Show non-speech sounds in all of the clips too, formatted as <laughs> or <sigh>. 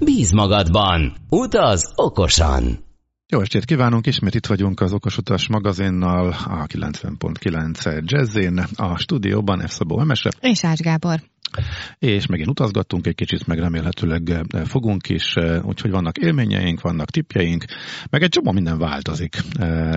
Bíz magadban, utaz okosan! Jó estét kívánunk, ismét itt vagyunk az Okosutas magazinnal, a 90.9 Jazzin, a stúdióban F. Szabó Emese. És Ács Gábor és megint utazgattunk egy kicsit, meg remélhetőleg eh, fogunk is, eh, úgyhogy vannak élményeink, vannak tipjeink, meg egy csomó minden változik. Eh,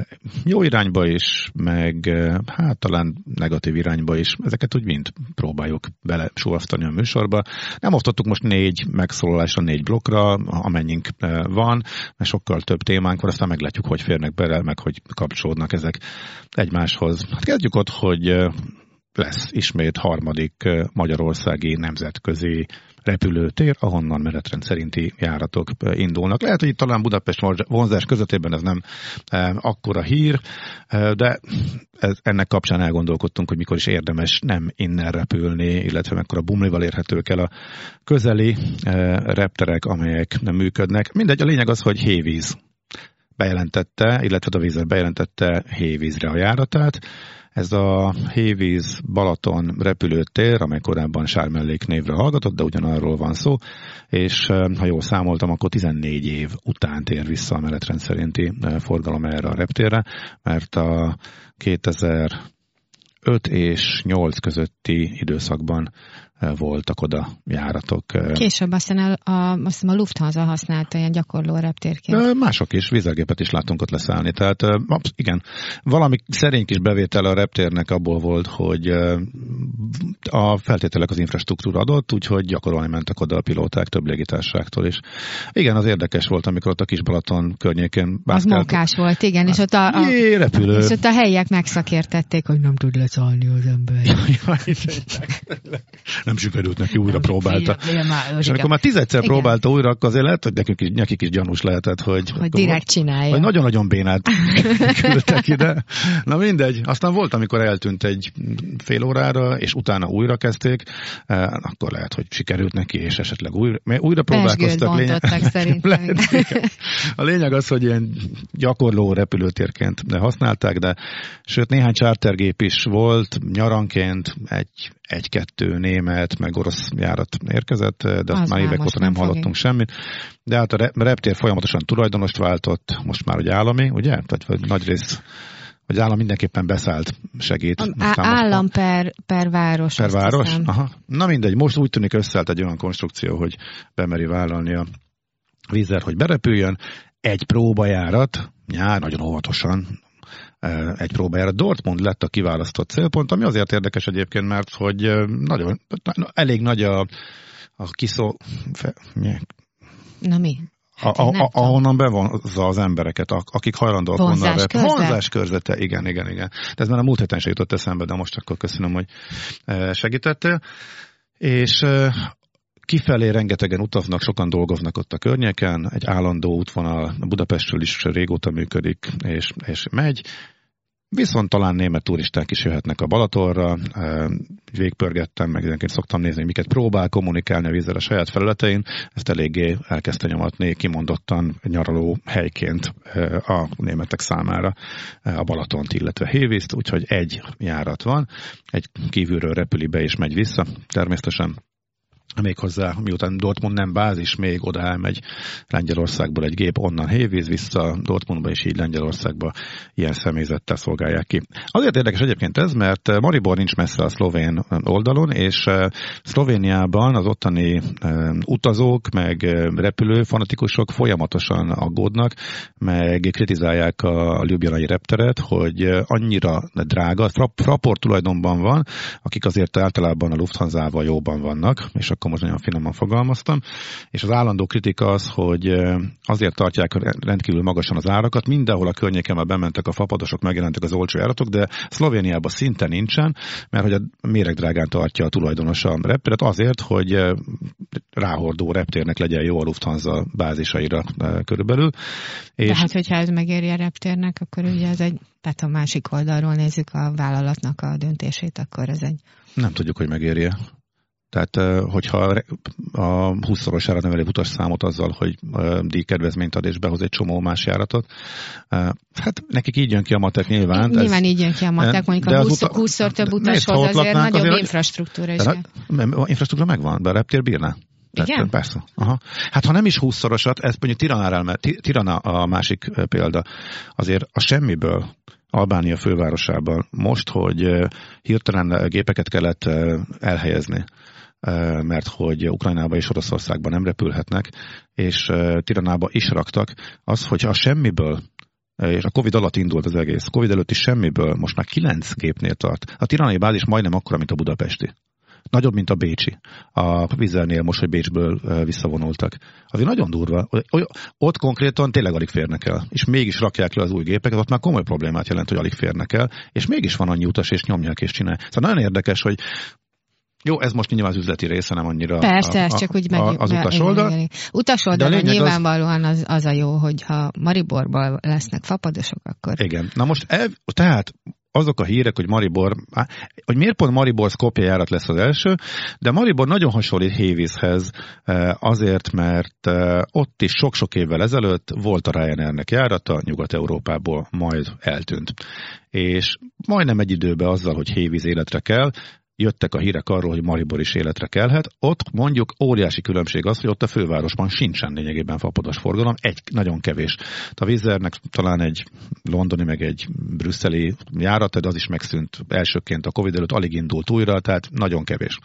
jó irányba is, meg hát talán negatív irányba is, ezeket úgy mind próbáljuk bele a műsorba. Nem osztottuk most négy megszólalásra, négy blokkra, amennyink van, mert sokkal több témánk van, aztán meglátjuk, hogy férnek bele, meg hogy kapcsolódnak ezek egymáshoz. Hát kezdjük ott, hogy lesz ismét harmadik magyarországi nemzetközi repülőtér, ahonnan menetrend szerinti járatok indulnak. Lehet, hogy itt talán Budapest vonzás közöttében ez nem akkora hír, de ez, ennek kapcsán elgondolkodtunk, hogy mikor is érdemes nem innen repülni, illetve mekkora bumlival érhetők el a közeli repterek, amelyek nem működnek. Mindegy, a lényeg az, hogy hévíz bejelentette, illetve a vízzel bejelentette hévízre a járatát, ez a Hévíz Balaton repülőtér, amely korábban Sármellék névre hallgatott, de ugyanarról van szó, és ha jól számoltam, akkor 14 év után tér vissza a menetrend szerinti forgalom erre a reptérre, mert a 2005 és 8 közötti időszakban voltak oda járatok. Később aztán a, a, azt hiszem a Lufthansa használta ilyen gyakorló reptérként. Mások is, vízergépet is látunk ott leszállni. Tehát igen, valami szerény kis bevétel a reptérnek abból volt, hogy a feltételek az infrastruktúra adott, úgyhogy gyakorolni mentek oda a pilóták több légitárságtól is. Igen, az érdekes volt, amikor ott a kis Balaton környékén Az munkás volt, igen, és ott a, a, Jé, repülő. és ott a helyiek megszakértették, hogy nem tud leszállni az ember. Nem sikerült neki, újra próbálta. És amikor már tízedszer próbálta újra, akkor azért lehet, hogy nekünk is, nekik is gyanús lehetett, hogy... Hogy direkt csinálja. Vagy nagyon-nagyon bénát <laughs> küldtek ide. Na mindegy. Aztán volt, amikor eltűnt egy fél órára, és utána újra kezdték, eh, akkor lehet, hogy sikerült neki, és esetleg újra, újra próbálkoztak. Lényeg... <laughs> szerintem. a lényeg az, hogy ilyen gyakorló repülőtérként használták, de sőt néhány chartergép is volt, nyaranként egy egy-kettő német, meg orosz járat érkezett, de azt az már évek óta nem, nem hallottunk semmit. De hát a reptér folyamatosan tulajdonost váltott, most már ugye állami, ugye? Tehát vagy nagy rész vagy állam mindenképpen beszállt, segít. Á- állam per, per város. Per város? Aha. Na mindegy, most úgy tűnik összeállt egy olyan konstrukció, hogy bemeri vállalni a vízer, hogy berepüljön. Egy próbajárat, nyár, nagyon óvatosan, egy próbájára. Dortmund lett a kiválasztott célpont, ami azért érdekes egyébként, mert hogy nagyon, elég nagy a, a kiszó... Fe, Na mi? Hát a, a, ahonnan bevonza az embereket, akik hajlandóak vonzás volna. Körzet? Vonzás körzete, igen, igen, igen. De ez már a múlt héten se jutott eszembe, de most akkor köszönöm, hogy segítettél. És Kifelé rengetegen utaznak, sokan dolgoznak ott a környéken, egy állandó útvonal Budapestről is régóta működik, és, és megy. Viszont talán német turisták is jöhetnek a Balatorra, végpörgettem, meg időnként szoktam nézni, miket próbál kommunikálni a vízzel a saját felületein, ezt eléggé elkezdte nyomatni kimondottan nyaraló helyként a németek számára a Balatont, illetve Hévízt, úgyhogy egy járat van, egy kívülről repüli be és megy vissza, természetesen méghozzá, miután Dortmund nem bázis, még oda elmegy Lengyelországból egy gép, onnan hévíz vissza Dortmundba, és így Lengyelországba ilyen személyzettel szolgálják ki. Azért érdekes egyébként ez, mert Maribor nincs messze a szlovén oldalon, és eh, Szlovéniában az ottani eh, utazók, meg eh, repülő fanatikusok folyamatosan aggódnak, meg kritizálják a Ljubljanai repteret, hogy annyira drága, Fraport tulajdonban van, akik azért általában a Lufthansa-val jóban vannak, és a akkor most nagyon finoman fogalmaztam, és az állandó kritika az, hogy azért tartják rendkívül magasan az árakat, mindenhol a környéken már bementek a fapadosok, megjelentek az olcsó járatok, de Szlovéniában szinte nincsen, mert hogy a méregdrágán tartja a tulajdonos a repteret azért, hogy ráhordó reptérnek legyen jó a Lufthansa bázisaira körülbelül. És... De hát, hogyha ez megéri a reptérnek, akkor ugye ez egy, tehát a másik oldalról nézzük a vállalatnak a döntését, akkor ez egy... Nem tudjuk, hogy megérje. Tehát, hogyha a 20-szorosára neveli utas számot azzal, hogy díjkedvezményt ad és behoz egy csomó más járatot, hát nekik így jön ki a matek nyilván. Nyilván ez, így jön ki a matek, mondjuk a 20, 20-szor több utas hoz, azért nagyobb azért, infrastruktúra is. Infrastruktúra megvan, de a reptér bírná. Tehát, Igen? Persze. Aha. Hát ha nem is húszszorosat, ez mondjuk Tirana, Tirana a másik példa, azért a semmiből Albánia fővárosában most, hogy hirtelen gépeket kellett elhelyezni, mert hogy Ukrajnába és Oroszországban nem repülhetnek, és Tiranába is raktak, az, hogy a semmiből és a Covid alatt indult az egész. Covid előtt is semmiből, most már kilenc gépnél tart. A tiranai bázis majdnem akkora, mint a budapesti. Nagyobb, mint a Bécsi. A Vizernél most, hogy Bécsből visszavonultak. Azért nagyon durva. Ott konkrétan tényleg alig férnek el. És mégis rakják le az új gépeket, ott már komoly problémát jelent, hogy alig férnek el, és mégis van annyi utas, és nyomják és csinálják. Szóval nagyon érdekes, hogy jó, ez most nyilván az üzleti része, nem annyira Persze, a, a, csak úgy megy, az utas oldal. Utas oldalon nyilvánvalóan az, az a jó, hogyha Mariborban lesznek fapadosok, akkor... Igen. Na most, el, tehát azok a hírek, hogy Maribor, hogy miért pont Maribor Skopje járat lesz az első, de Maribor nagyon hasonlít Hévízhez azért, mert ott is sok-sok évvel ezelőtt volt a Ryanairnek járata Nyugat-Európából, majd eltűnt. És majdnem egy időben azzal, hogy Hévíz életre kell, jöttek a hírek arról, hogy Maribor is életre kelhet. Ott mondjuk óriási különbség az, hogy ott a fővárosban sincsen lényegében fapados forgalom, egy nagyon kevés. A Vizernek talán egy londoni, meg egy brüsszeli járat, de az is megszűnt elsőként a Covid előtt, alig indult újra, tehát nagyon kevés.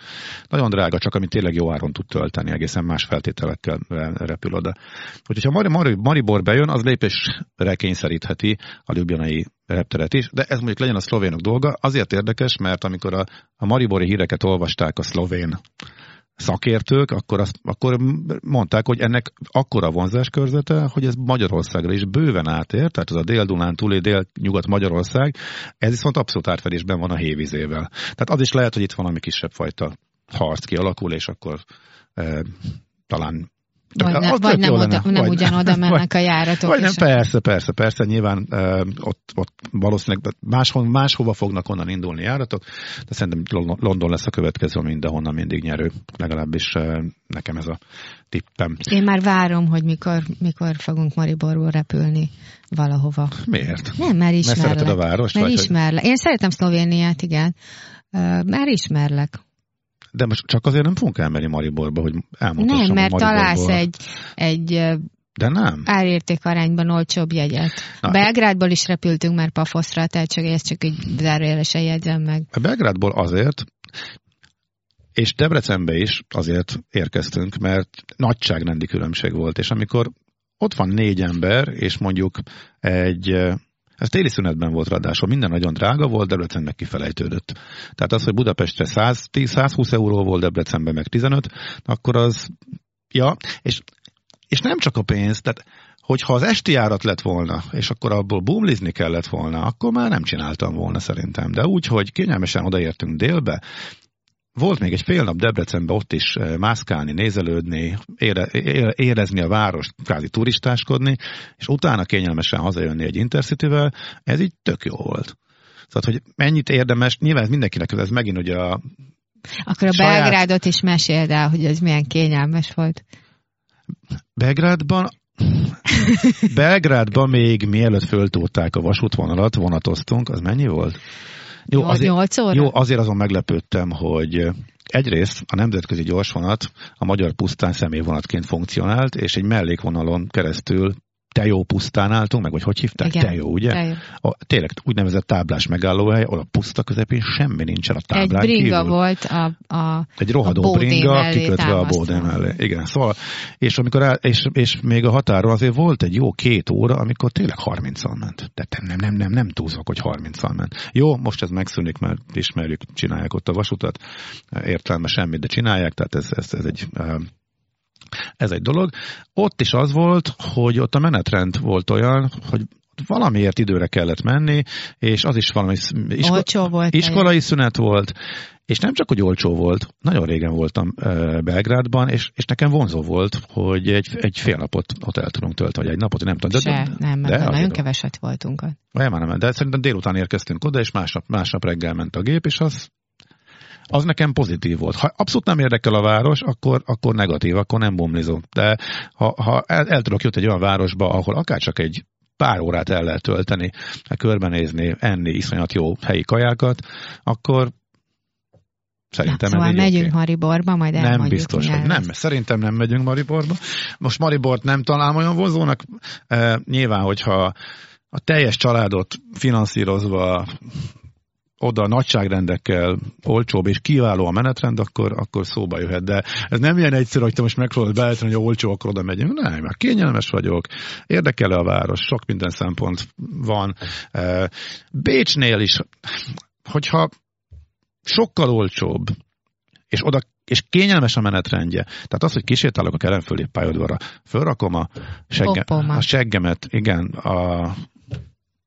Nagyon drága, csak amit tényleg jó áron tud tölteni, egészen más feltételekkel repül oda. Úgyhogy ha Maribor bejön, az lépésre kényszerítheti a ljubljanai repteret is, de ez mondjuk legyen a szlovénok dolga. Azért érdekes, mert amikor a, a maribori híreket olvasták a szlovén szakértők, akkor, azt, akkor mondták, hogy ennek akkora vonzáskörzete, hogy ez Magyarországra is bőven átér, tehát az a Dél-Dunán túli Dél-Nyugat Magyarország, ez viszont abszolút átfedésben van a hévizével. Tehát az is lehet, hogy itt valami kisebb fajta harc kialakul, és akkor e, talán vagy, ne, vagy nem, oda, nem vagy, ugyanoda mennek a járatok. Vagy nem, persze, persze, persze, nyilván uh, ott, ott valószínűleg máshol, máshova fognak onnan indulni járatok, de szerintem London lesz a következő mindenhonnan mindig nyerő, legalábbis uh, nekem ez a tippem. Én már várom, hogy mikor, mikor fogunk Mariborból repülni valahova. Miért? Nem, mert ismerlek. Mert szereted a várost? Mert vagy ismerlek. Hogy... Én szeretem Szlovéniát, igen. Uh, már ismerlek. De most csak azért nem fogunk elmenni Mariborba, hogy elmondhassam Nem, mert találsz egy, egy de nem. Árérték arányban olcsóbb jegyet. Na, Belgrádból is repültünk már Pafoszra, tehát csak ezt csak egy zárójelesen jegyzem meg. A Belgrádból azért, és Debrecenbe is azért érkeztünk, mert nagyságrendi különbség volt, és amikor ott van négy ember, és mondjuk egy ez téli szünetben volt ráadásul, minden nagyon drága volt, Debrecen meg kifelejtődött. Tehát az, hogy Budapestre 110, 120 euró volt, Debrecenben meg 15, akkor az, ja, és, és nem csak a pénz, tehát hogyha az esti járat lett volna, és akkor abból bumlizni kellett volna, akkor már nem csináltam volna szerintem. De úgy, hogy kényelmesen odaértünk délbe, volt még egy fél nap Debrecenben ott is eh, mászkálni, nézelődni, ére, érezni a várost, kvázi turistáskodni, és utána kényelmesen hazajönni egy Intercityvel, ez így tök jó volt. Szóval, hogy mennyit érdemes, nyilván ez mindenkinek, ez megint ugye a Akkor a saját... Belgrádot is meséld el, hogy ez milyen kényelmes volt. Belgrádban <laughs> Belgrádban még mielőtt föltúrták a vasútvonalat, vonatoztunk, az mennyi volt? Jó, azért, 8 óra? Jó, azért azon meglepődtem, hogy egyrészt a nemzetközi gyorsvonat a magyar pusztán személyvonatként funkcionált, és egy mellékvonalon keresztül Tejó pusztán álltunk, meg vagy hogy hívták? Igen, Tejó, ugye? Tejó. A, tényleg úgynevezett táblás megállóhely, ahol a puszta közepén semmi nincsen a táblán Egy bringa kívül. volt a, a Egy rohadó a bringa, kikötve a bódé mellé. Igen, szóval, és, amikor el, és, és még a határon azért volt egy jó két óra, amikor tényleg 30-al ment. Tehát nem, nem, nem, nem túlzok, hogy 30-al ment. Jó, most ez megszűnik, mert ismerjük, csinálják ott a vasutat, értelme semmit, de csinálják, tehát ez, ez, ez egy ez egy dolog. Ott is az volt, hogy ott a menetrend volt olyan, hogy valamiért időre kellett menni, és az is valami isko- Olcsó volt. iskolai szünet volt, és nem csak, hogy olcsó volt, nagyon régen voltam Belgrádban, és, és nekem vonzó volt, hogy egy, egy fél napot ott el tudunk tölteni, vagy egy napot, nem tudom. Se, nem, mert nagyon azért- keveset voltunk ott. nem, nem, de szerintem délután érkeztünk oda, és másnap, másnap reggel ment a gép, és az, az nekem pozitív volt. Ha abszolút nem érdekel a város, akkor, akkor negatív, akkor nem bumlizom. De ha, ha el, el tudok jutni egy olyan városba, ahol akár csak egy pár órát el lehet tölteni, körbenézni, enni iszonyat jó helyi kajákat, akkor szerintem szóval ez megyünk oké. Mariborba, majd Nem elmondjuk, biztos, mi hogy nem. Szerintem nem megyünk Mariborba. Most Maribort nem találom olyan vonzónak. E, nyilván, hogyha a teljes családot finanszírozva oda nagyságrendekkel olcsóbb és kiváló a menetrend, akkor, akkor szóba jöhet. De ez nem ilyen egyszerű, hogy te most megpróbálod beállítani, hogy olcsó, akkor oda megyünk. Nem, mert kényelmes vagyok, érdekel a város, sok minden szempont van. E, Bécsnél is, hogyha sokkal olcsóbb, és oda és kényelmes a menetrendje. Tehát az, hogy kisétálok a kelemföldi pályaudvarra, fölrakom a, segge, Popoma. a seggemet, igen, a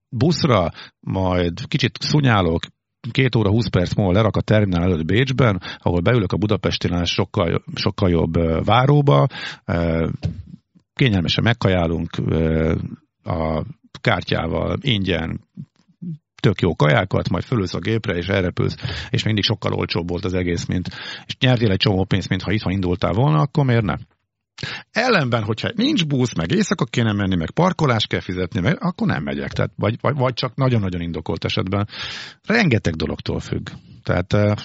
buszra, majd kicsit szunyálok, két óra, 20 perc múlva lerak a terminál előtt Bécsben, ahol beülök a Budapestinál sokkal, sokkal jobb váróba, kényelmesen megkajálunk a kártyával, ingyen, tök jó kajákat, majd fölülsz a gépre, és elrepülsz, és mindig sokkal olcsóbb volt az egész, mint, és nyertél egy csomó pénzt, mint ha itthon indultál volna, akkor miért nem? Ellenben, hogyha nincs busz, meg éjszaka kéne menni, meg parkolás kell fizetni, meg, akkor nem megyek. Tehát, vagy, vagy, vagy csak nagyon-nagyon indokolt esetben. Rengeteg dologtól függ. Tehát eh,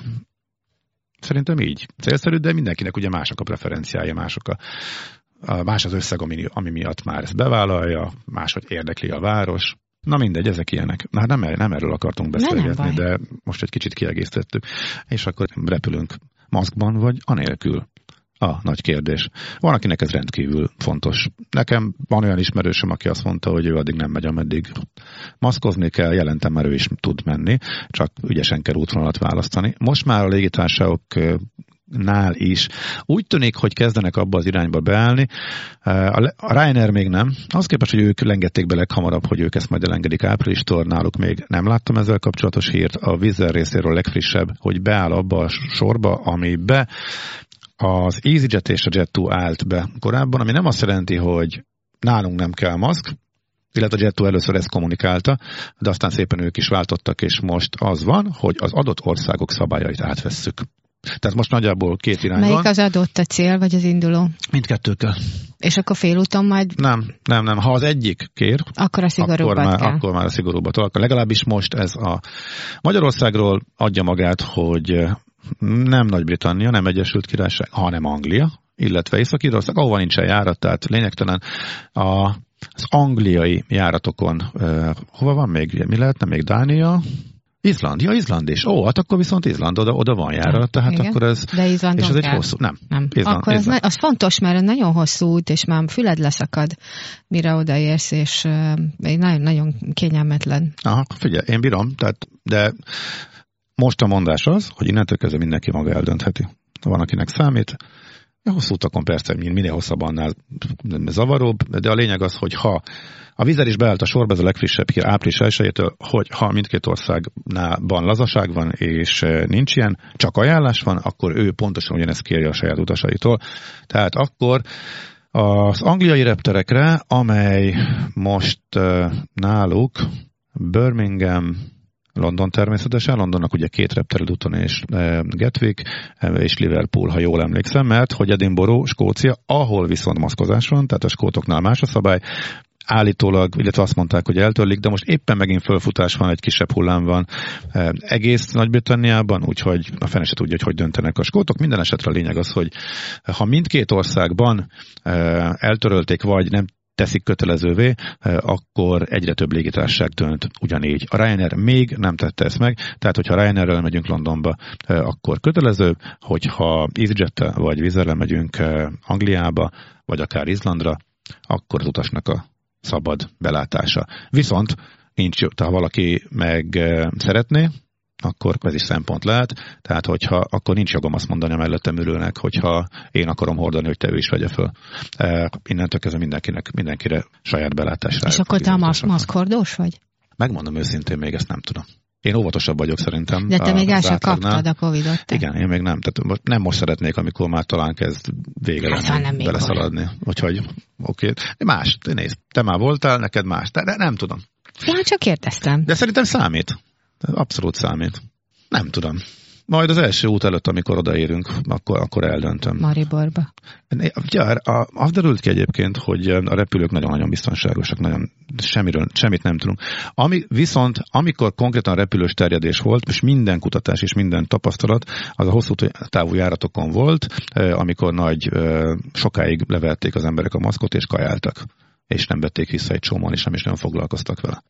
szerintem így. Célszerű, de mindenkinek ugye mások a preferenciája, mások a, a más az összeg, ami, ami miatt már ezt bevállalja, máshogy érdekli a város. Na mindegy, ezek ilyenek. Na nem, nem erről akartunk beszélgetni, baj. de most egy kicsit kiegészítettük. És akkor repülünk maszkban, vagy anélkül. A nagy kérdés. Van, akinek ez rendkívül fontos. Nekem van olyan ismerősöm, aki azt mondta, hogy ő addig nem megy, ameddig maszkozni kell, jelentem, mert ő is tud menni, csak ügyesen kell útvonalat választani. Most már a légitársaságok nál is. Úgy tűnik, hogy kezdenek abba az irányba beállni. A Ryanair még nem. Az képest, hogy ők lengették be leghamarabb, hogy ők ezt majd elengedik áprilistól, náluk még nem láttam ezzel kapcsolatos hírt. A Air részéről legfrissebb, hogy beáll abba a sorba, amibe az EasyJet és a Jet2 állt be korábban, ami nem azt jelenti, hogy nálunk nem kell maszk, illetve a Jet2 először ezt kommunikálta, de aztán szépen ők is váltottak, és most az van, hogy az adott országok szabályait átvesszük. Tehát most nagyjából két irány Melyik van. az adott a cél, vagy az induló? Mindkettőkkel. És akkor félúton majd, Nem, nem, nem. Ha az egyik kér, akkor a akkor szigorúbbat már, kell. akkor már a szigorúbbat alakul. Legalábbis most ez a Magyarországról adja magát, hogy nem Nagy-Britannia, nem Egyesült Királyság, hanem Anglia, illetve Észak-Írország, ahova nincsen járat, tehát lényegtelen a, az angliai járatokon, uh, hova van még, mi lehetne még Dánia, Izland, ja Izland is. Ó, hát akkor viszont Izland, oda, oda van járat, tehát Igen. akkor ez, De Izlandon és ez egy hosszú, nem, Nem. Izland- Akkor Izland. na- az fontos, mert nagyon hosszú út, és már füled leszakad, mire odaérsz, és uh, nagyon-nagyon kényelmetlen. Aha, figyelj, én bírom, tehát, de most a mondás az, hogy innentől kezdve mindenki maga eldöntheti. Van, akinek számít, a hosszú utakon persze minél hosszabb annál zavaróbb, de a lényeg az, hogy ha a vízer is beállt a sorba, ez a legfrissebb hír április 1 hogy ha mindkét országban lazaság van, és eh, nincs ilyen, csak ajánlás van, akkor ő pontosan ugyanezt kérje a saját utasaitól. Tehát akkor az angliai repterekre, amely most uh, náluk Birmingham, London természetesen, Londonnak ugye két repterül úton és uh, Gatwick uh, és Liverpool, ha jól emlékszem, mert hogy Edinburgh, Skócia, ahol viszont maszkozás van, tehát a skótoknál más a szabály, állítólag, illetve azt mondták, hogy eltörlik, de most éppen megint fölfutás van, egy kisebb hullám van eh, egész Nagy-Britanniában, úgyhogy a fene se tudja, hogy hogy döntenek a skótok. Minden esetre a lényeg az, hogy ha mindkét országban eltörölték, vagy nem teszik kötelezővé, akkor egyre több légitársaság dönt ugyanígy. A Ryanair még nem tette ezt meg, tehát hogyha Ryanairrel megyünk Londonba, akkor kötelező, hogyha EasyJet vagy Vizerrel megyünk Angliába, vagy akár Izlandra, akkor az utasnak a szabad belátása. Viszont nincs, ha valaki meg szeretné, akkor ez is szempont lehet. Tehát, hogyha akkor nincs jogom azt mondani a mellettem ülőnek, hogyha én akarom hordani, hogy te is vegye föl. E, innentől kezdve mindenkinek, mindenkire saját belátásra. És akkor te a mas- maszkordós vagy? Megmondom őszintén, még ezt nem tudom. Én óvatosabb vagyok szerintem. De te még el sem kaptad a Covid-ot. Te? Igen, én még nem. Tehát nem most szeretnék, amikor már talán kezd vége hát, lenni, beleszaladni. Úgyhogy oké. Okay. Más, nézd, te már voltál, neked más. De, de nem tudom. Ja, csak kérdeztem. De szerintem számít. Abszolút számít. Nem tudom. Majd az első út előtt, amikor odaérünk, akkor, akkor eldöntöm. Mariborba. Ja, az derült ki egyébként, hogy a repülők nagyon-nagyon biztonságosak, nagyon semmiről, semmit nem tudunk. Ami, viszont amikor konkrétan repülős terjedés volt, és minden kutatás és minden tapasztalat, az a hosszú távú járatokon volt, amikor nagy, sokáig levették az emberek a maszkot és kajáltak és nem vették vissza egy csomóan, és nem is nem foglalkoztak vele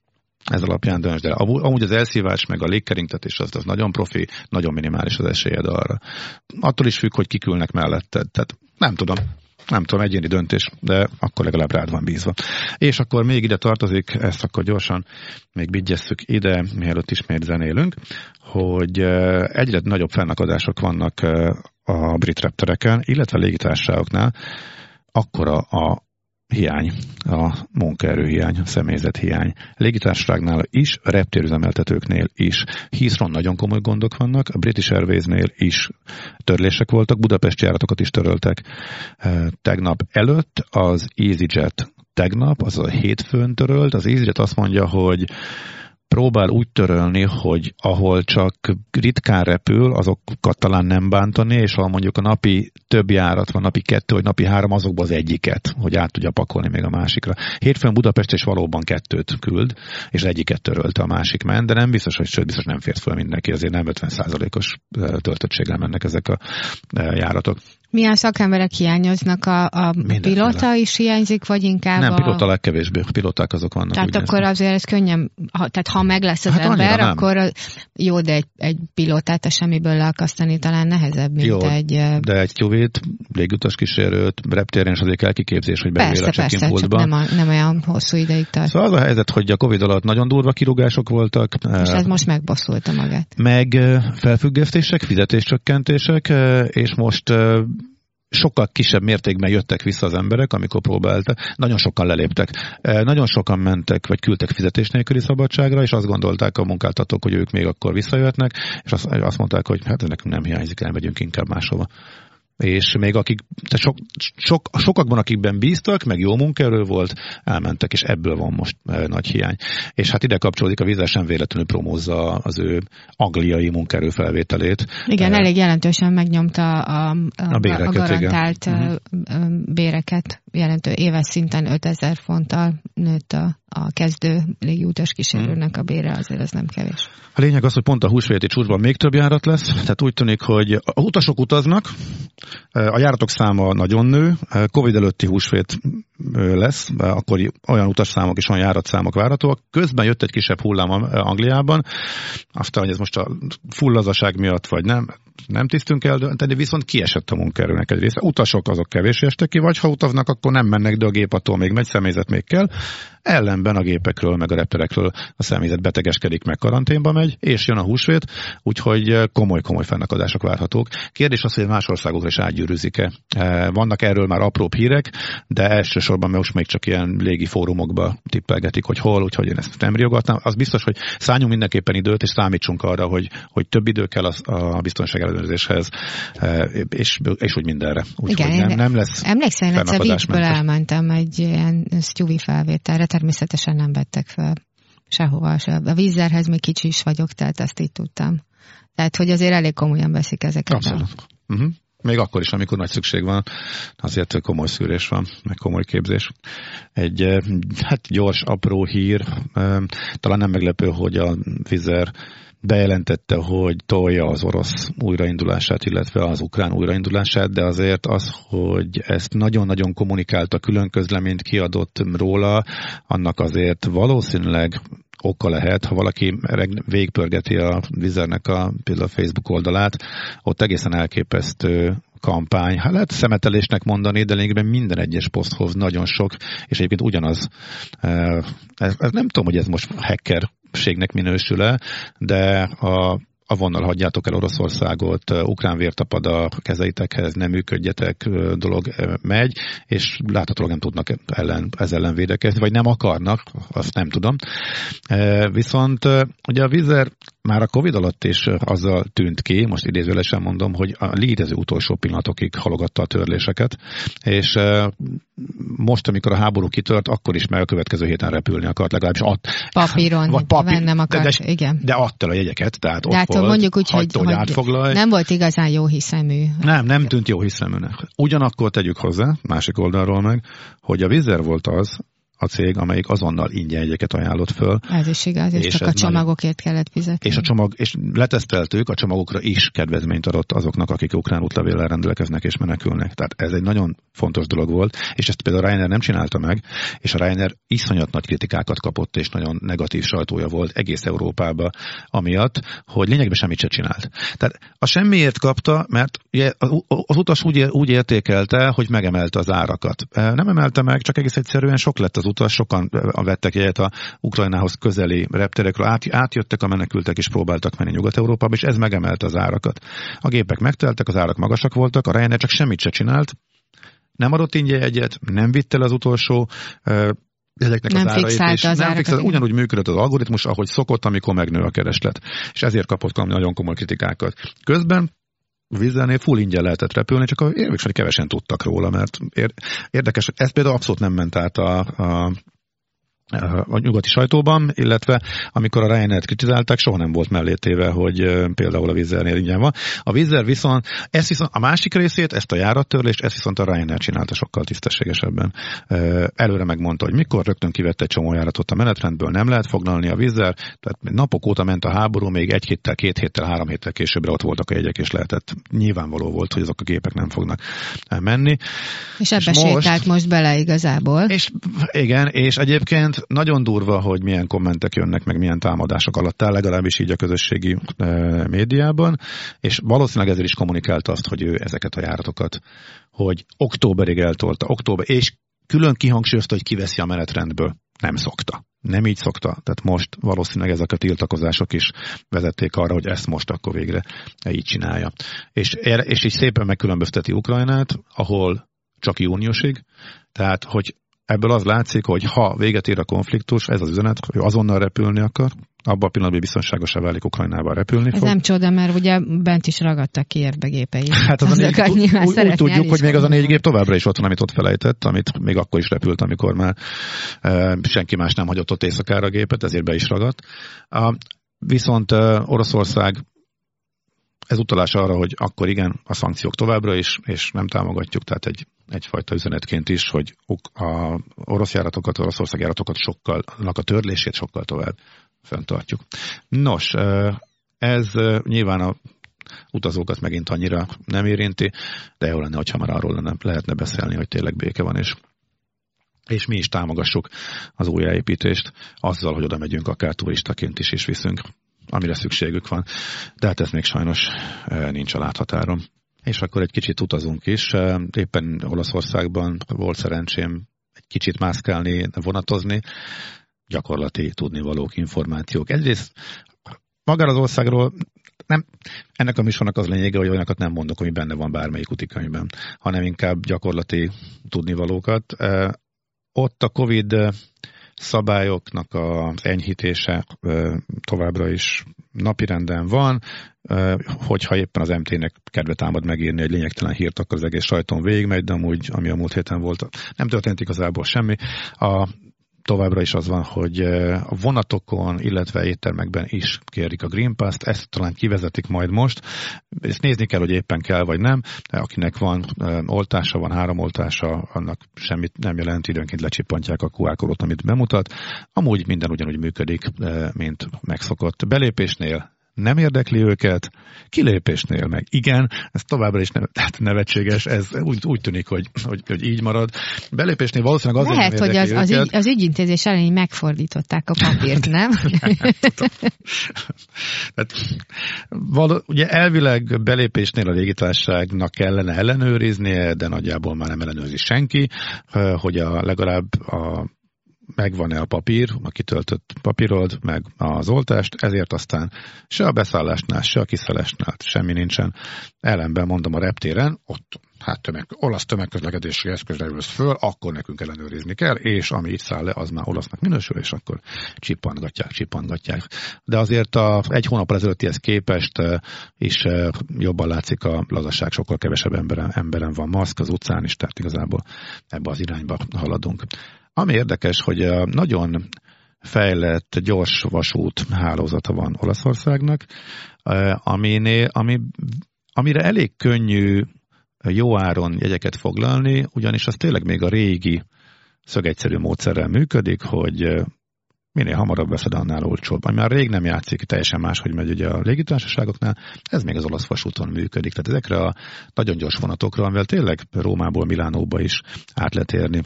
ez alapján döntsd el. Amúgy az elszívás meg a légkeringtetés az, az nagyon profi, nagyon minimális az esélyed arra. Attól is függ, hogy kikülnek melletted. Tehát nem tudom. Nem tudom, egyéni döntés, de akkor legalább rád van bízva. És akkor még ide tartozik, ezt akkor gyorsan még vigyesszük ide, mielőtt ismét zenélünk, hogy egyre nagyobb fennakadások vannak a brit reptereken, illetve a légitársaságoknál, akkora a hiány, a munkaerő hiány, a személyzet hiány. Légitársaságnál is, a reptérüzemeltetőknél is. Heathrow nagyon komoly gondok vannak, a British Airwaysnél is törlések voltak, Budapest járatokat is töröltek. Tegnap előtt az EasyJet tegnap, az a hétfőn törölt, az EasyJet azt mondja, hogy próbál úgy törölni, hogy ahol csak ritkán repül, azokat talán nem bántani, és ha mondjuk a napi több járat van, napi kettő vagy napi három, azokba az egyiket, hogy át tudja pakolni még a másikra. Hétfőn Budapest is valóban kettőt küld, és egyiket törölte a másik ment, de nem biztos, hogy sőt, biztos nem fért fel mindenki, azért nem 50%-os töltöttséggel mennek ezek a járatok. Milyen szakemberek hiányoznak? A, a pilota is hiányzik, vagy inkább Nem, a... pilota legkevésbé. Piloták azok vannak. Tehát akkor nézni. azért ez könnyen, ha, tehát ha meg lesz az hát ember, akkor jó, de egy, egy pilotát a semmiből leakasztani talán nehezebb, mint jó, egy... de egy QV-t, légutas kísérőt, reptéren is azért kell kiképzés, hogy bevél a csak nem, a, nem olyan hosszú ideig tart. Szóval az a helyzet, hogy a Covid alatt nagyon durva kirúgások voltak. És ez most megbosszulta magát. Meg felfüggesztések, fizetéscsökkentések, és most sokkal kisebb mértékben jöttek vissza az emberek, amikor próbáltak. Nagyon sokan leléptek. E, nagyon sokan mentek, vagy küldtek fizetés nélküli szabadságra, és azt gondolták a munkáltatók, hogy ők még akkor visszajöhetnek, és azt, azt mondták, hogy hát nekünk nem hiányzik, elmegyünk inkább máshova és még akik, tehát sok, sok, sokakban, akikben bíztak, meg jó munkaerő volt, elmentek, és ebből van most e, nagy hiány. És hát ide kapcsolódik, a vízzel sem véletlenül promózza az ő angliai munkaerő felvételét. Igen, e, elég jelentősen megnyomta a, a, a, béreket, a garantált igen. Mhm. béreket, jelentő éves szinten 5000 fonttal nőtt a, a kezdő légiutas kísérőnek a bére, azért az nem kevés. A lényeg az, hogy pont a húsvéti csúcsban még több járat lesz, tehát úgy tűnik, hogy a utasok utaznak, a járatok száma nagyon nő, Covid előtti húsvét lesz, akkor olyan utasszámok és olyan járatszámok várhatóak. Közben jött egy kisebb hullám Angliában, aztán, hogy ez most a fullazaság miatt vagy nem, nem tisztünk el de viszont kiesett a munkaerőnek egy része. Utasok azok kevés estek ki, vagy ha utaznak, akkor nem mennek, de a gép attól még megy, személyzet még kell. Ellenben a gépekről, meg a repterekről a személyzet betegeskedik, meg karanténba megy, és jön a húsvét, úgyhogy komoly-komoly fennakadások várhatók. Kérdés az, hogy más országokra is átgyűrűzik-e. Vannak erről már apróbb hírek, de elsősorban most még csak ilyen légi fórumokba tippelgetik, hogy hol, úgyhogy én ezt nem riogatnám. Az biztos, hogy szálljunk mindenképpen időt, és számítsunk arra, hogy, hogy több idő kell a, a biztonság ellenőrzéshez, és, és úgy mindenre. Úgyhogy nem, nem lesz Emlékszel, én egyszer elmentem egy ilyen Stewie felvételre, természetesen nem vettek fel sehova. Se. A vízerhez még kicsi is vagyok, tehát ezt így tudtam. Tehát, hogy azért elég komolyan veszik ezeket. Abszolút. A... Uh-huh. Még akkor is, amikor nagy szükség van, azért komoly szűrés van, meg komoly képzés. Egy hát gyors, apró hír, talán nem meglepő, hogy a Vizer bejelentette, hogy tolja az orosz újraindulását, illetve az ukrán újraindulását, de azért az, hogy ezt nagyon-nagyon kommunikálta, külön közleményt kiadott róla, annak azért valószínűleg oka lehet, ha valaki végpörgeti a Vizernek a, például a Facebook oldalát, ott egészen elképesztő kampány. Hát lehet szemetelésnek mondani, de lényegében minden egyes poszthoz nagyon sok, és egyébként ugyanaz. Ez, ez nem tudom, hogy ez most hackerségnek minősül-e, de a a vonal hagyjátok el Oroszországot, ukrán vértapad a kezeitekhez, nem működjetek dolog megy, és láthatólag nem tudnak ellen, ez ellen védekezni, vagy nem akarnak, azt nem tudom. Viszont ugye a Vizer már a Covid alatt is azzal tűnt ki, most idézőlesen mondom, hogy a létező utolsó pillanatokig halogatta a törléseket, és most, amikor a háború kitört, akkor is meg a következő héten repülni akart, legalábbis att, Papíron, vagy papír, nem akart, de, de, igen. De adta a jegyeket, tehát de ott hát volt, mondjuk úgy, hagyta, hogy, hogy átfoglalj. nem volt igazán jó hiszemű. Nem, nem tűnt jó hiszeműnek. Ugyanakkor tegyük hozzá, másik oldalról meg, hogy a Vizer volt az, a cég, amelyik azonnal ingyen jegyeket ajánlott föl. Ez is igaz, és, és csak a csomagokért kellett fizetni. És a csomag, és leteszteltük, a csomagokra is kedvezményt adott azoknak, akik ukrán útlevéllel rendelkeznek és menekülnek. Tehát ez egy nagyon fontos dolog volt, és ezt például Ryanair nem csinálta meg, és a Ryanair iszonyat nagy kritikákat kapott, és nagyon negatív sajtója volt egész Európában, amiatt, hogy lényegben semmit se csinált. Tehát a semmiért kapta, mert ugye az utas úgy, úgy értékelte, hogy megemelte az árakat. Nem emelte meg, csak egész egyszerűen sok lett az utas, sokan vettek jegyet a Ukrajnához közeli repterekről, át, átjöttek a menekültek és próbáltak menni Nyugat-Európába, és ez megemelte az árakat. A gépek megteltek, az árak magasak voltak, a Ryanair csak semmit se csinált, nem adott ingyen egyet, nem vitte el az utolsó ezeknek nem az árait, és az nem fixált, ugyanúgy működött az algoritmus, ahogy szokott, amikor megnő a kereslet. És ezért kapott nagyon komoly kritikákat. Közben vízzelnél full ingyen lehetett repülni, csak a érvéksori kevesen tudtak róla, mert érdekes, ez például abszolút nem ment át a, a a nyugati sajtóban, illetve amikor a Ryanair-t kritizálták, soha nem volt mellétéve, hogy például a vízzelnél ingyen van. A vízzel viszont, ezt viszont a másik részét, ezt a járattörlést, ezt viszont a Ryanair csinálta sokkal tisztességesebben. Előre megmondta, hogy mikor rögtön kivette egy csomó járatot a menetrendből, nem lehet foglalni a vízzel, tehát napok óta ment a háború, még egy héttel, két héttel, három héttel későbbre ott voltak a jegyek, és lehetett nyilvánvaló volt, hogy azok a gépek nem fognak menni. És ebbe és most, most bele igazából. És igen, és egyébként nagyon durva, hogy milyen kommentek jönnek, meg milyen támadások alatt áll, legalábbis így a közösségi e, médiában, és valószínűleg ezért is kommunikált azt, hogy ő ezeket a járatokat, hogy októberig eltolta, október, és külön kihangsúlyozta, hogy kiveszi a menetrendből. Nem szokta. Nem így szokta. Tehát most valószínűleg ezek a tiltakozások is vezették arra, hogy ezt most akkor végre így csinálja. És, és így szépen megkülönbözteti Ukrajnát, ahol csak júniusig, tehát hogy ebből az látszik, hogy ha véget ér a konfliktus, ez az üzenet, hogy azonnal repülni akar, abban a pillanatban biztonságosá válik Ukrajnába repülni Ez fog. nem csoda, mert ugye bent is ragadtak ki gépei. <laughs> Hát az a négy, úgy, úgy tudjuk, hogy még az a négy gép továbbra is ott van, amit ott felejtett, amit még akkor is repült, amikor már e, senki más nem hagyott ott éjszakára a gépet, ezért be is ragadt. A, viszont e, Oroszország ez utalás arra, hogy akkor igen, a szankciók továbbra is, és nem támogatjuk, tehát egy, egyfajta üzenetként is, hogy a orosz járatokat, oroszország járatokat sokkal, a törlését sokkal tovább fenntartjuk. Nos, ez nyilván a utazókat megint annyira nem érinti, de jó lenne, hogyha már arról lenne, lehetne beszélni, hogy tényleg béke van, és és mi is támogassuk az újjáépítést azzal, hogy oda megyünk akár turistaként is, és viszünk amire szükségük van. De hát ez még sajnos nincs a láthatáron. És akkor egy kicsit utazunk is. Éppen Olaszországban volt szerencsém egy kicsit mászkálni, vonatozni, gyakorlati tudnivalók, információk. Egyrészt magára az országról nem, ennek a műsornak az lényege, hogy olyanokat nem mondok, ami benne van bármelyik utikönyvben, hanem inkább gyakorlati tudnivalókat. Ott a Covid szabályoknak az enyhítése továbbra is napirenden van, hogyha éppen az MT-nek kedve támad megírni egy lényegtelen hírt, akkor az egész sajton végigmegy, de amúgy, ami a múlt héten volt, nem történt igazából semmi. A továbbra is az van, hogy a vonatokon, illetve éttermekben is kérik a Green Pass-t, ezt talán kivezetik majd most. Ezt nézni kell, hogy éppen kell vagy nem. Akinek van oltása, van három oltása, annak semmit nem jelent, időnként lecsippantják a QR amit bemutat. Amúgy minden ugyanúgy működik, mint megszokott. Belépésnél nem érdekli őket, kilépésnél meg igen, ez továbbra is nem, tehát nevetséges, ez úgy, úgy tűnik, hogy, hogy, hogy így marad. Belépésnél valószínűleg azért Lehet, nem hogy az, az, ügy, az ügyintézés ellen megfordították a papírt, nem? <laughs> tehát, való, ugye elvileg belépésnél a légitárságnak kellene ellenőriznie, de nagyjából már nem ellenőrzi senki, hogy a legalább a megvan-e a papír, a kitöltött papírod, meg az oltást, ezért aztán se a beszállásnál, se a kiszállásnál semmi nincsen. Ellenben mondom a reptéren, ott hát tömeg, olasz tömegközlekedési eszközre ülsz föl, akkor nekünk ellenőrizni kell, és ami itt száll le, az már olasznak minősül, és akkor csippantgatják, csippantgatják. De azért a, egy hónap ezelőttihez képest is jobban látszik a lazasság, sokkal kevesebb emberen, emberen van maszk az utcán is, tehát igazából ebbe az irányba haladunk. Ami érdekes, hogy nagyon fejlett gyors vasút hálózata van Olaszországnak, aminél, ami, amire elég könnyű jó áron jegyeket foglalni, ugyanis az tényleg még a régi szögegyszerű módszerrel működik, hogy minél hamarabb veszed, annál olcsóbb. Ami már rég nem játszik, teljesen más, hogy megy ugye a légitársaságoknál, ez még az olasz vasúton működik. Tehát ezekre a nagyon gyors vonatokra, amivel tényleg Rómából Milánóba is át lehet érni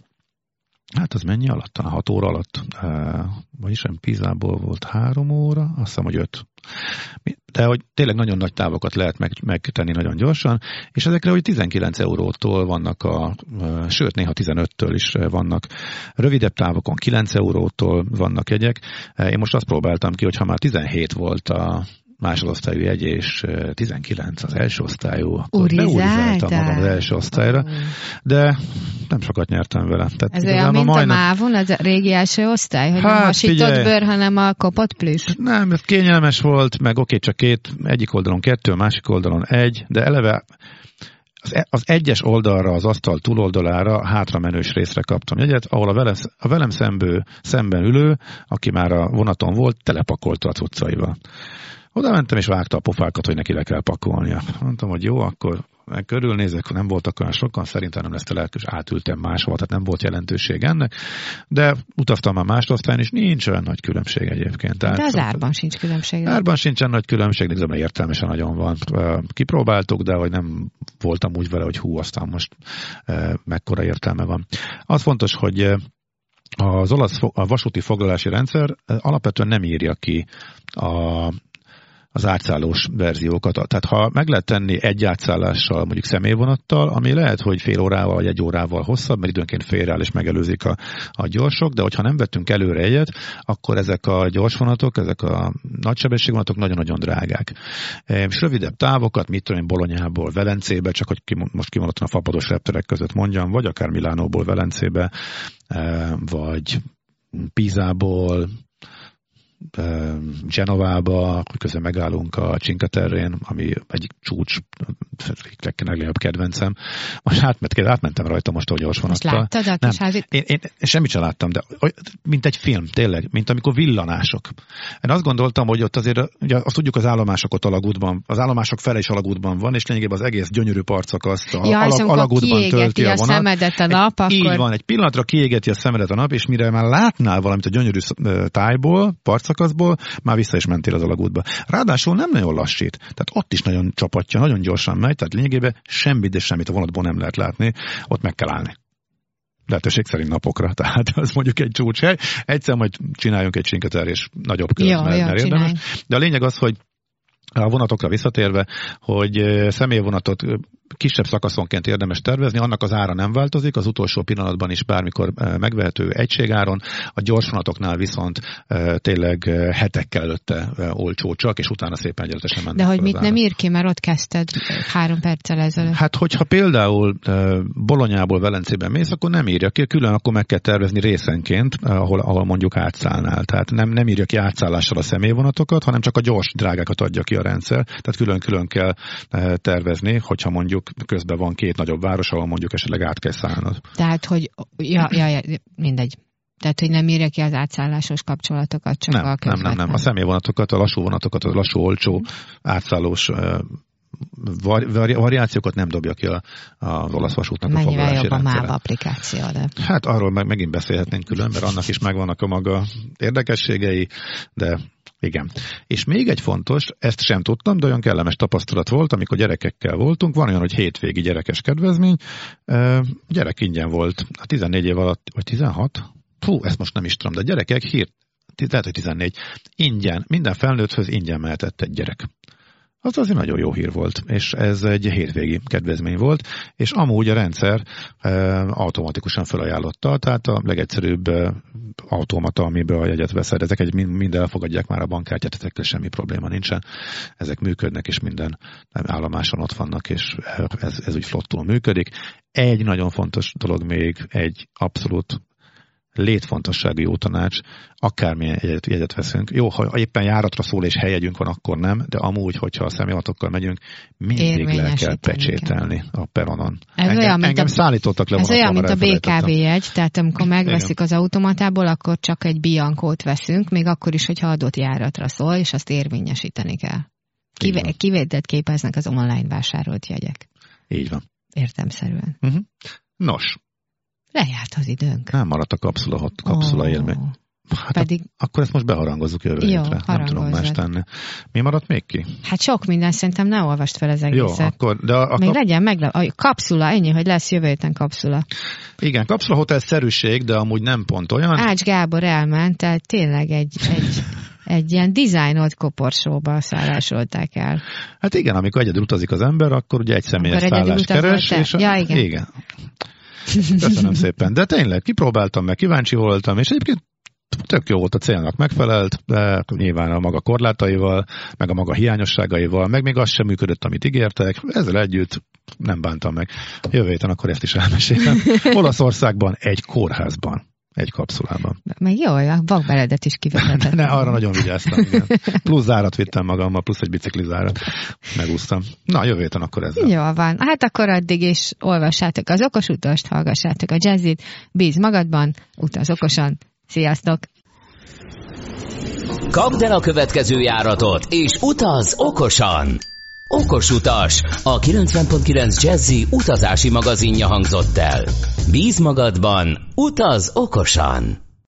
Hát az mennyi alatt? Talán hat óra alatt. Vagyis nem Pizából volt három óra, azt hiszem, hogy öt. De hogy tényleg nagyon nagy távokat lehet meg, megtenni nagyon gyorsan, és ezekre hogy 19 eurótól vannak a, sőt néha 15-től is vannak rövidebb távokon 9 eurótól vannak jegyek. Én most azt próbáltam ki, hogy ha már 17 volt a másodosztályú jegy és 19 az első osztályú, akkor beúrizáltam magam az első osztályra, de nem sokat nyertem vele. Tehát Ez olyan, mint majdnem... a mávon, az a régi első osztály, hogy hát, nem hasított bőr, hanem a kopott plusz? Nem, ez kényelmes volt, meg oké, csak két, egyik oldalon kettő, a másik oldalon egy, de eleve az, e- az egyes oldalra, az asztal túloldalára hátra menős részre kaptam jegyet, ahol a, vele, a velem szembő, szemben ülő, aki már a vonaton volt, telepakolta a cuccaival. Oda mentem és vágta a pofákat, hogy neki le kell pakolnia. Mondtam, hogy jó, akkor meg körülnézek, nem voltak olyan sokan, szerintem nem lesz telek, és átültem máshova, tehát nem volt jelentőség ennek, de utaztam már más osztályon, és nincs olyan nagy különbség egyébként. Tehát, de az árban sincs különbség. Árban sincsen nagy különbség, de értelmesen nagyon van. Kipróbáltuk, de hogy nem voltam úgy vele, hogy hú, aztán most mekkora értelme van. Az fontos, hogy az olasz a vasúti foglalási rendszer alapvetően nem írja ki a az átszállós verziókat. Tehát ha meg lehet tenni egy átszállással, mondjuk személyvonattal, ami lehet, hogy fél órával vagy egy órával hosszabb, mert időnként félreáll és megelőzik a, a gyorsok, de hogyha nem vettünk előre egyet, akkor ezek a gyorsvonatok, ezek a nagysebességvonatok nagyon-nagyon drágák. És rövidebb távokat, mit tudom én, Bolonyából Velencébe, csak hogy most kimondottan a fapados repterek között mondjam, vagy akár Milánóból Velencébe, vagy Pizából, Genovába, közben megállunk a Cinque ami egyik csúcs, legnagyobb kedvencem. Most átment, átmentem rajta most a gyors vonattal. láttad a Nem, én, én, semmit sem láttam, de mint egy film, tényleg, mint amikor villanások. Én azt gondoltam, hogy ott azért, ugye azt tudjuk az állomások ott alagútban, az állomások fele is alagútban van, és lényegében az egész gyönyörű azt a ja, alag, alagútban tölti a, a vonat. szemedet a nap, egy, akkor... Így van, egy pillanatra kiégeti a szemedet a nap, és mire már látnál valamit a gyönyörű tájból, parc szakaszból, már vissza is mentél az alagútba. Ráadásul nem nagyon lassít, tehát ott is nagyon csapatja, nagyon gyorsan megy, tehát lényegében semmit, de semmit a vonatból nem lehet látni, ott meg kell állni lehetőség szerint napokra, <laughs> tehát az mondjuk egy csúcshely. Egyszer majd csináljunk egy és nagyobb kört, ja, mert, ja, mert érdemes. De a lényeg az, hogy a vonatokra visszatérve, hogy személyvonatot kisebb szakaszonként érdemes tervezni, annak az ára nem változik, az utolsó pillanatban is bármikor megvehető egységáron, a gyorsvonatoknál viszont tényleg hetekkel előtte olcsó csak, és utána szépen egyenletesen mennek. De hogy mit nem ír ki, mert ott kezdted három perccel ezelőtt. Hát, hogyha például Bolonyából Velencében mész, akkor nem írja ki, külön akkor meg kell tervezni részenként, ahol, ahol mondjuk átszállnál. Tehát nem, nem írja ki átszállással a személyvonatokat, hanem csak a gyors drágákat adja ki a rendszer. Tehát külön-külön kell tervezni, hogyha mondjuk mondjuk közben van két nagyobb város, ahol mondjuk esetleg át kell szállnod. Tehát, hogy, ja, ja, ja mindegy. Tehát, hogy nem írja ki az átszállásos kapcsolatokat, csak nem, a közvetlen. Nem, nem, nem. A személyvonatokat, a lassú vonatokat, a lassú, olcsó, átszállós variációkat nem dobja ki a, az olasz vasútnak Mennyivel a jobb a MÁV applikáció, de... Hát arról meg megint beszélhetnénk külön, mert annak is megvannak a maga érdekességei, de Igen. És még egy fontos, ezt sem tudtam, de olyan kellemes tapasztalat volt, amikor gyerekekkel voltunk. Van olyan, hogy hétvégi gyerekes kedvezmény. Gyerek ingyen volt. A 14 év alatt, vagy 16? Fú, ezt most nem is tudom, de gyerekek hírt, lehet, hogy 14, ingyen, minden felnőtthöz ingyen mehetett egy gyerek az azért nagyon jó hír volt, és ez egy hétvégi kedvezmény volt, és amúgy a rendszer e, automatikusan felajánlotta, tehát a legegyszerűbb e, automata, amiből a jegyet veszed, ezek egy, mind elfogadják már a bankkártyát, ezekkel semmi probléma nincsen, ezek működnek, és minden állomáson ott vannak, és ez, ez úgy flottul működik. Egy nagyon fontos dolog még, egy abszolút létfontosságú jó tanács, akármilyen jegyet, jegyet veszünk. Jó, ha éppen járatra szól és helyegyünk van, akkor nem, de amúgy, hogyha a személyatokkal megyünk, mindig le kell pecsételni a peronon. Ez engem, olyan, engem a, szállítottak le Ez olyan, mint a BKV jegy, tehát amikor megveszik az automatából, akkor csak egy biankót veszünk, még akkor is, hogyha adott járatra szól, és azt érvényesíteni kell. Kivé- kivételt képeznek az online vásárolt jegyek. Így van. Értemszerűen. Uh-huh. Nos, Lejárt az időnk. Nem maradt a kapszula, kapszula oh. élmény. Hát Pedig... a, akkor ezt most beharangozzuk jövő Jó, hétre. Nem tudom más tenni. Mi maradt még ki? Hát sok minden, szerintem ne olvast fel az egészet. Jó, akkor... De a, a még kap... legyen meg a kapszula, ennyi, hogy lesz jövő héten kapszula. Igen, kapszula hotel szerűség, de amúgy nem pont olyan. Ács Gábor elment, tehát tényleg egy, egy egy ilyen dizájnolt koporsóba szállásolták el. Hát igen, amikor egyedül utazik az ember, akkor ugye egy személyes szállást keres. És a... ja, igen. igen. Köszönöm szépen. De tényleg, kipróbáltam meg, kíváncsi voltam, és egyébként tök jó volt a célnak megfelelt, de nyilván a maga korlátaival, meg a maga hiányosságaival, meg még az sem működött, amit ígértek. Ezzel együtt nem bántam meg. Jövő héten akkor ezt is elmesélem. <laughs> Olaszországban egy kórházban egy kapszulában. Meg jó, a vakbeledet is kivezetett. <laughs> ne, arra nagyon vigyáztam. Igen. Plusz zárat vittem magammal, plusz egy biciklizárat. Megúsztam. Na, jövő héten akkor ez. Jó van. Hát akkor addig is olvassátok az okos utast, hallgassátok a jazzit, bíz magadban, utaz okosan. Sziasztok! Kapd el a következő járatot, és utaz okosan! Okos utas, a 90.9 Jazzy utazási magazinja hangzott el. Bíz magadban, utaz okosan!